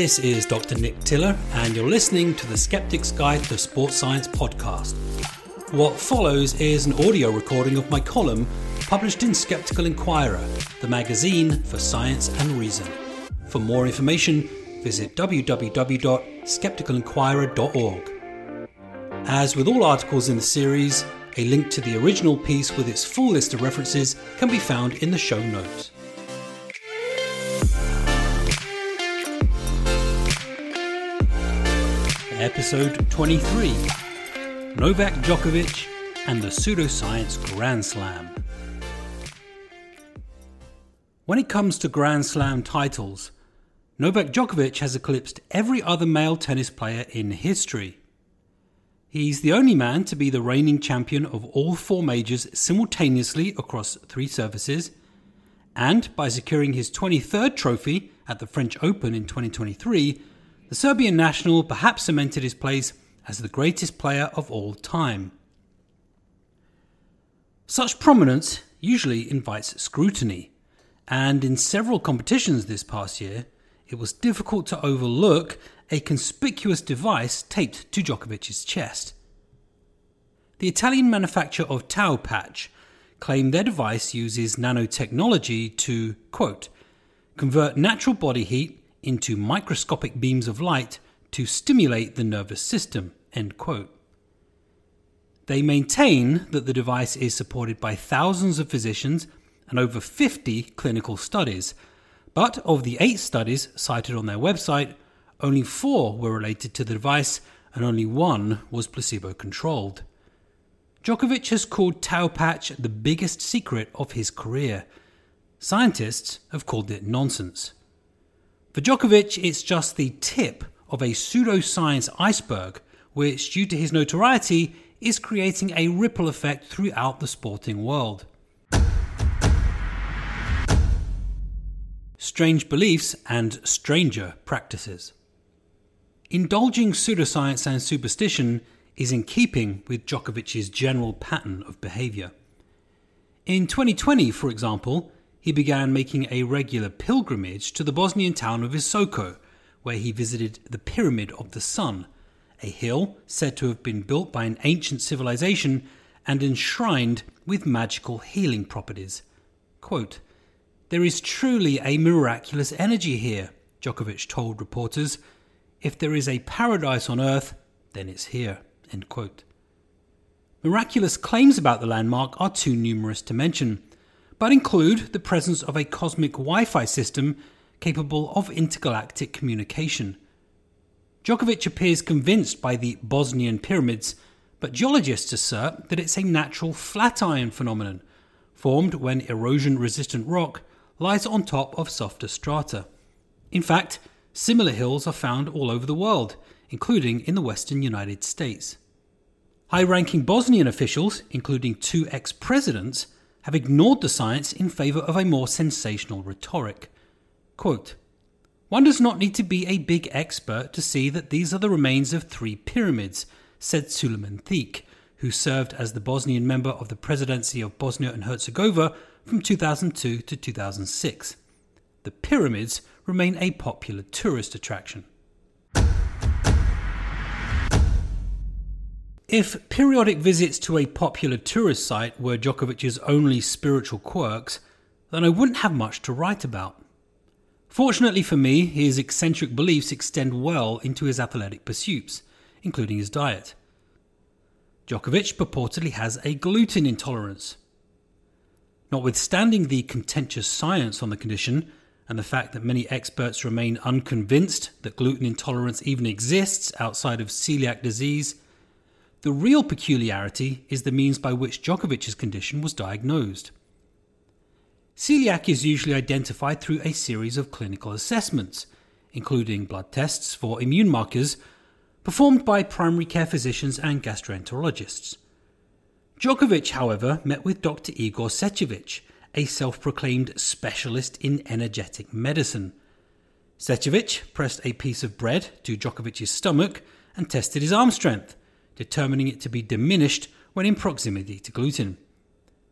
This is Dr. Nick Tiller, and you're listening to the Skeptic's Guide to Sports Science podcast. What follows is an audio recording of my column published in Skeptical Inquirer, the magazine for science and reason. For more information, visit www.skepticalinquirer.org. As with all articles in the series, a link to the original piece with its full list of references can be found in the show notes. Episode 23 Novak Djokovic and the Pseudoscience Grand Slam. When it comes to Grand Slam titles, Novak Djokovic has eclipsed every other male tennis player in history. He's the only man to be the reigning champion of all four majors simultaneously across three surfaces, and by securing his 23rd trophy at the French Open in 2023, the Serbian national perhaps cemented his place as the greatest player of all time. Such prominence usually invites scrutiny, and in several competitions this past year, it was difficult to overlook a conspicuous device taped to Djokovic's chest. The Italian manufacturer of TaoPatch claimed their device uses nanotechnology to, quote, convert natural body heat into microscopic beams of light to stimulate the nervous system. End quote. They maintain that the device is supported by thousands of physicians and over 50 clinical studies. But of the eight studies cited on their website, only four were related to the device and only one was placebo controlled. Djokovic has called TaoPatch the biggest secret of his career. Scientists have called it nonsense. For Djokovic, it's just the tip of a pseudoscience iceberg, which, due to his notoriety, is creating a ripple effect throughout the sporting world. Strange beliefs and stranger practices. Indulging pseudoscience and superstition is in keeping with Djokovic's general pattern of behavior. In 2020, for example, he began making a regular pilgrimage to the Bosnian town of Visoko, where he visited the Pyramid of the Sun, a hill said to have been built by an ancient civilization and enshrined with magical healing properties. Quote, there is truly a miraculous energy here, Djokovic told reporters. If there is a paradise on earth, then it's here. Miraculous claims about the landmark are too numerous to mention but include the presence of a cosmic Wi Fi system capable of intergalactic communication. Djokovic appears convinced by the Bosnian pyramids, but geologists assert that it's a natural flat iron phenomenon, formed when erosion resistant rock lies on top of softer strata. In fact, similar hills are found all over the world, including in the western United States. High ranking Bosnian officials, including two ex presidents, have ignored the science in favour of a more sensational rhetoric. Quote, One does not need to be a big expert to see that these are the remains of three pyramids, said Sulejman Tihić, who served as the Bosnian member of the presidency of Bosnia and Herzegovina from 2002 to 2006. The pyramids remain a popular tourist attraction. If periodic visits to a popular tourist site were Djokovic's only spiritual quirks, then I wouldn't have much to write about. Fortunately for me, his eccentric beliefs extend well into his athletic pursuits, including his diet. Djokovic purportedly has a gluten intolerance. Notwithstanding the contentious science on the condition and the fact that many experts remain unconvinced that gluten intolerance even exists outside of celiac disease, the real peculiarity is the means by which Djokovic's condition was diagnosed. Celiac is usually identified through a series of clinical assessments, including blood tests for immune markers performed by primary care physicians and gastroenterologists. Djokovic, however, met with Dr. Igor Cetojevic, a self proclaimed specialist in energetic medicine. Cetojevic pressed a piece of bread to Djokovic's stomach and tested his arm strength determining it to be diminished when in proximity to gluten.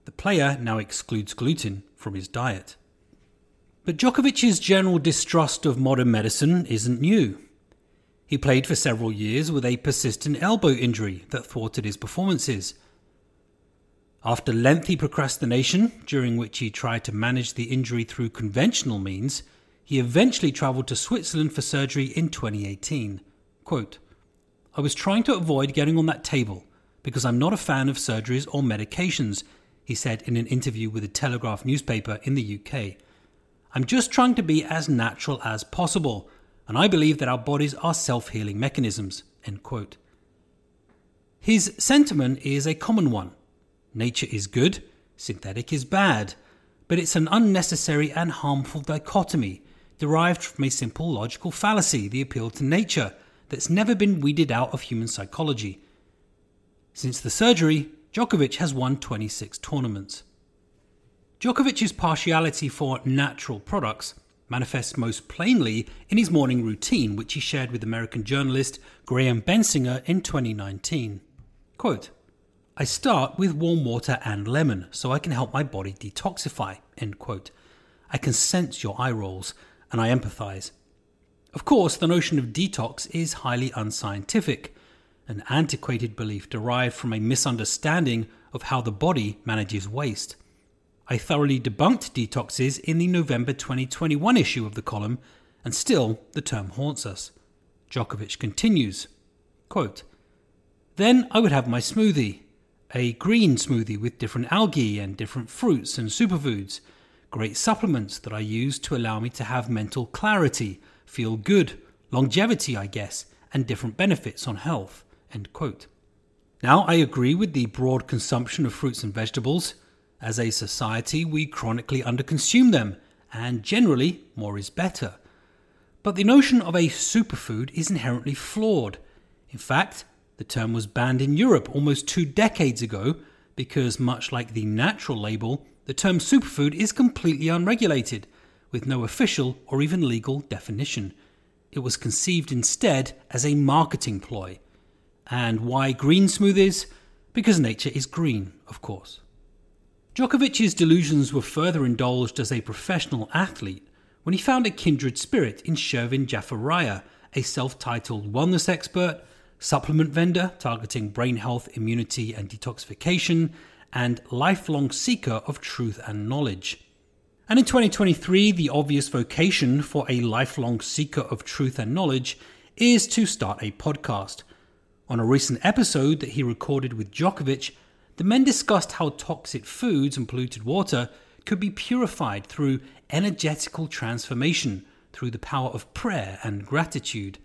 The player now excludes gluten from his diet. But Djokovic's general distrust of modern medicine isn't new. He played for several years with a persistent elbow injury that thwarted his performances. After lengthy procrastination, during which he tried to manage the injury through conventional means, he eventually travelled to Switzerland for surgery in 2018. Quote, I was trying to avoid getting on that table because I'm not a fan of surgeries or medications, he said in an interview with the Telegraph newspaper in the UK. I'm just trying to be as natural as possible, and I believe that our bodies are self healing mechanisms. His sentiment is a common one nature is good, synthetic is bad, but it's an unnecessary and harmful dichotomy derived from a simple logical fallacy, the appeal to nature, that's never been weeded out of human psychology. Since the surgery, Djokovic has won 26 tournaments. Djokovic's partiality for natural products manifests most plainly in his morning routine, which he shared with American journalist Graham Bensinger in 2019. Quote, I start with warm water and lemon so I can help my body detoxify. End quote. I can sense your eye rolls and I empathize. Of course, the notion of detox is highly unscientific, an antiquated belief derived from a misunderstanding of how the body manages waste. I thoroughly debunked detoxes in the November 2021 issue of the column, and still the term haunts us. Djokovic continues quote, Then I would have my smoothie, a green smoothie with different algae and different fruits and superfoods, great supplements that I use to allow me to have mental clarity, feel good, longevity, I guess, and different benefits on health. End quote. Now, I agree with the broad consumption of fruits and vegetables. As a society, we chronically underconsume them, and generally, more is better. But the notion of a superfood is inherently flawed. In fact, the term was banned in Europe almost two decades ago because, much like the natural label, the term superfood is completely unregulated, with no official or even legal definition. It was conceived instead as a marketing ploy. And why green smoothies? Because nature is green, of course. Djokovic's delusions were further indulged as a professional athlete when he found a kindred spirit in Chervin Jafarieh, a self titled wellness expert, supplement vendor targeting brain health, immunity, and detoxification, and lifelong seeker of truth and knowledge. And in 2023, the obvious vocation for a lifelong seeker of truth and knowledge is to start a podcast. On a recent episode that he recorded with Djokovic, the men discussed how toxic foods and polluted water could be purified through energetical transformation through the power of prayer and gratitude.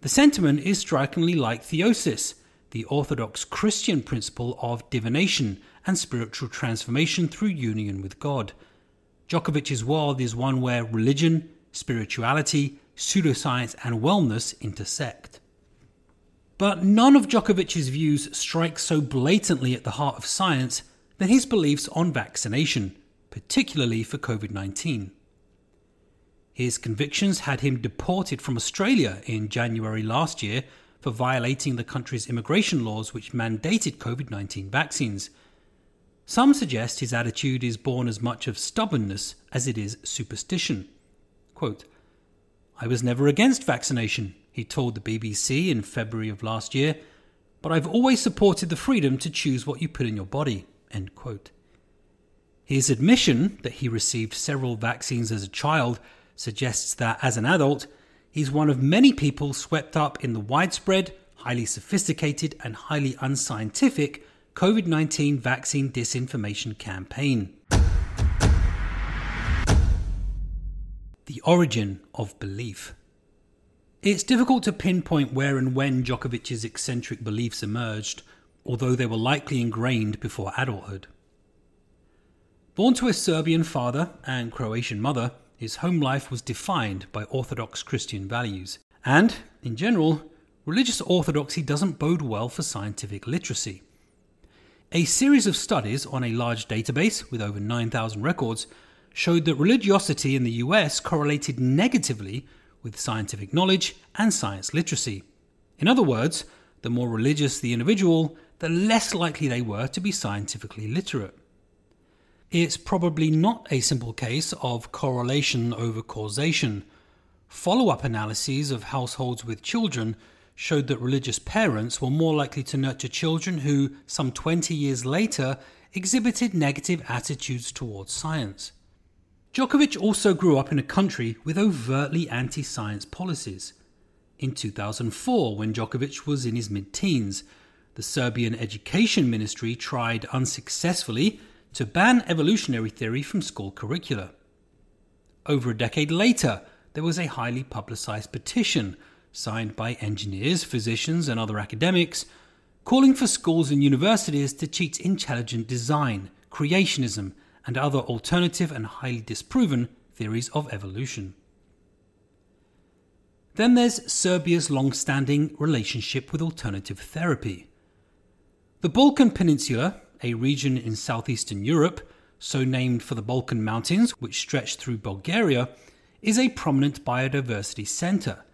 The sentiment is strikingly like theosis, the Orthodox Christian principle of divination and spiritual transformation through union with God. Djokovic's world is one where religion, spirituality, pseudoscience, and wellness intersect. But none of Djokovic's views strike so blatantly at the heart of science than his beliefs on vaccination, particularly for COVID 19. His convictions had him deported from Australia in January last year for violating the country's immigration laws which mandated COVID 19 vaccines. Some suggest his attitude is born as much of stubbornness as it is superstition. Quote, I was never against vaccination, he told the BBC in February of last year, but I've always supported the freedom to choose what you put in your body. End quote. His admission that he received several vaccines as a child suggests that as an adult, he's one of many people swept up in the widespread, highly sophisticated, and highly unscientific COVID 19 vaccine disinformation campaign. The origin of belief. It's difficult to pinpoint where and when Djokovic's eccentric beliefs emerged, although they were likely ingrained before adulthood. Born to a Serbian father and Croatian mother, his home life was defined by Orthodox Christian values. And, in general, religious orthodoxy doesn't bode well for scientific literacy. A series of studies on a large database with over 9,000 records showed that religiosity in the US correlated negatively with scientific knowledge and science literacy. In other words, the more religious the individual, the less likely they were to be scientifically literate. It's probably not a simple case of correlation over causation. Follow up analyses of households with children showed that religious parents were more likely to nurture children who, some 20 years later, exhibited negative attitudes towards science. Djokovic also grew up in a country with overtly anti science policies. In 2004, when Djokovic was in his mid teens, the Serbian Education Ministry tried unsuccessfully to ban evolutionary theory from school curricula. Over a decade later, there was a highly publicized petition signed by engineers, physicians, and other academics calling for schools and universities to teach intelligent design, creationism, and other alternative and highly disproven theories of evolution. Then there's Serbia's long standing relationship with alternative therapy. The Balkan Peninsula, a region in southeastern Europe, so named for the Balkan Mountains, which stretch through Bulgaria, is a prominent biodiversity centre.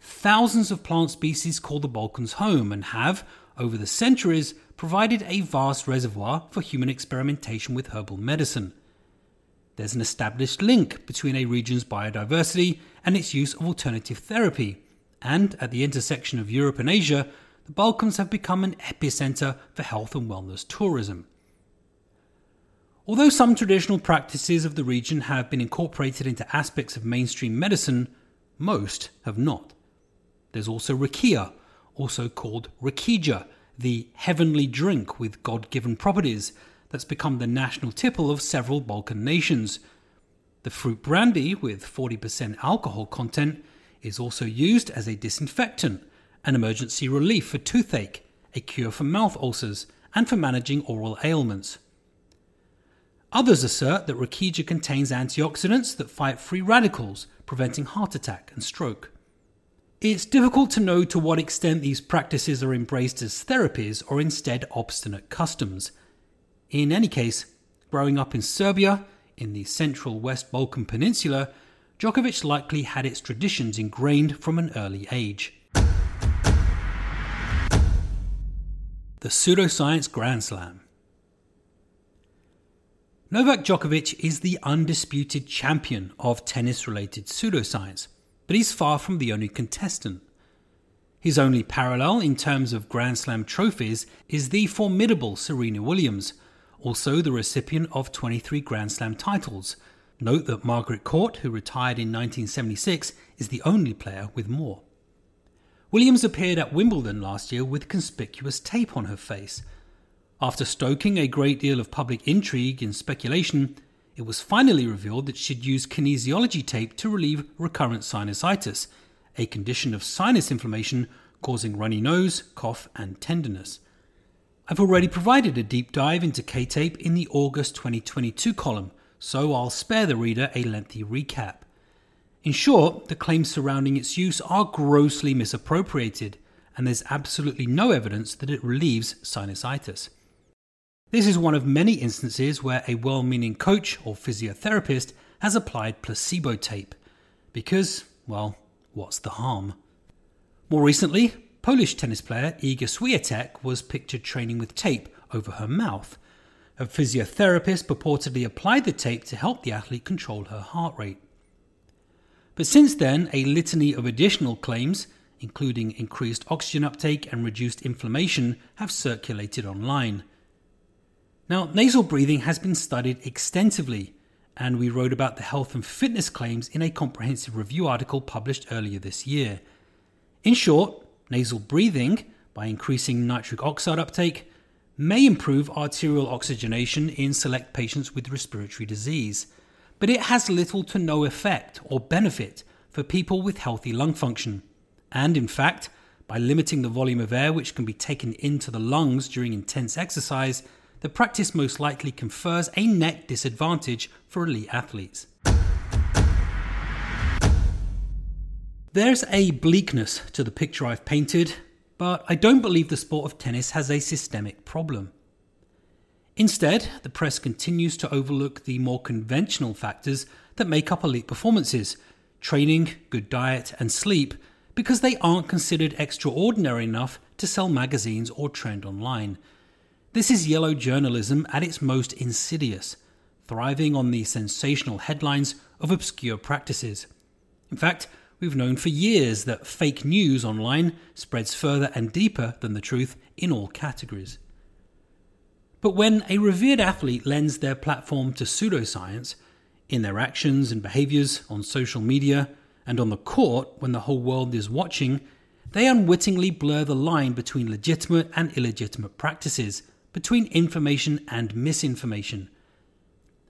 Thousands of plant species call the Balkans home and have, over the centuries, provided a vast reservoir for human experimentation with herbal medicine. There's an established link between a region's biodiversity and its use of alternative therapy, and at the intersection of Europe and Asia, the Balkans have become an epicenter for health and wellness tourism. Although some traditional practices of the region have been incorporated into aspects of mainstream medicine, most have not. There's also rakia, also called rakija, the heavenly drink with God given properties that's become the national tipple of several Balkan nations. The fruit brandy, with 40% alcohol content, is also used as a disinfectant an emergency relief for toothache, a cure for mouth ulcers, and for managing oral ailments. Others assert that Rakija contains antioxidants that fight free radicals, preventing heart attack and stroke. It's difficult to know to what extent these practices are embraced as therapies or instead obstinate customs. In any case, growing up in Serbia, in the central West Balkan Peninsula, Djokovic likely had its traditions ingrained from an early age. the Pseudoscience Grand Slam. Novak Djokovic is the undisputed champion of tennis related pseudoscience, but he's far from the only contestant. His only parallel in terms of Grand Slam trophies is the formidable Serena Williams, also the recipient of 23 Grand Slam titles. Note that Margaret Court, who retired in 1976, is the only player with more. Williams appeared at Wimbledon last year with conspicuous tape on her face. After stoking a great deal of public intrigue and speculation, it was finally revealed that she'd used kinesiology tape to relieve recurrent sinusitis, a condition of sinus inflammation causing runny nose, cough, and tenderness. I've already provided a deep dive into K tape in the August 2022 column, so I'll spare the reader a lengthy recap. In short, the claims surrounding its use are grossly misappropriated, and there's absolutely no evidence that it relieves sinusitis. This is one of many instances where a well meaning coach or physiotherapist has applied placebo tape. Because, well, what's the harm? More recently, Polish tennis player Iga Swiatek was pictured training with tape over her mouth. A physiotherapist purportedly applied the tape to help the athlete control her heart rate. But since then, a litany of additional claims, including increased oxygen uptake and reduced inflammation, have circulated online. Now, nasal breathing has been studied extensively, and we wrote about the health and fitness claims in a comprehensive review article published earlier this year. In short, nasal breathing, by increasing nitric oxide uptake, may improve arterial oxygenation in select patients with respiratory disease but it has little to no effect or benefit for people with healthy lung function. And in fact, by limiting the volume of air which can be taken into the lungs during intense exercise, the practice most likely confers a net disadvantage for elite athletes. There's a bleakness to the picture I've painted, but I don't believe the sport of tennis has a systemic problem. Instead, the press continues to overlook the more conventional factors that make up elite performances training, good diet, and sleep because they aren't considered extraordinary enough to sell magazines or trend online. This is yellow journalism at its most insidious. thriving on the sensational headlines of obscure practices. In fact, we've known for years that fake news online spreads further and deeper than the truth in all categories. But when a revered athlete lends their platform to pseudoscience, in their actions and behaviors on social media and on the court when the whole world is watching, they unwittingly blur the line between legitimate and illegitimate practices, between information and misinformation.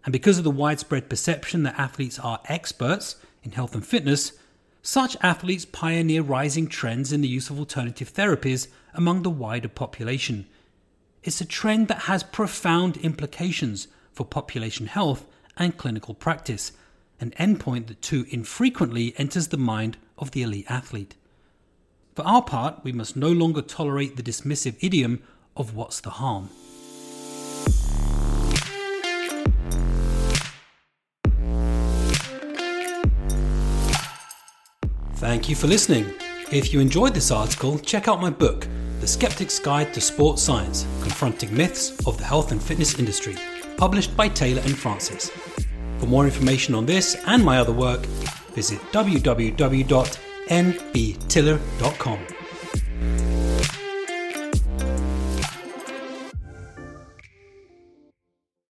And because of the widespread perception that athletes are experts in health and fitness, such athletes pioneer rising trends in the use of alternative therapies among the wider population. It's a trend that has profound implications for population health and clinical practice, an endpoint that too infrequently enters the mind of the elite athlete. For our part, we must no longer tolerate the dismissive idiom of what's the harm. Thank you for listening. If you enjoyed this article, check out my book, The Skeptic's Guide to Sports Science Confronting Myths of the Health and Fitness Industry, published by Taylor and Francis. For more information on this and my other work, visit www.nbtiller.com.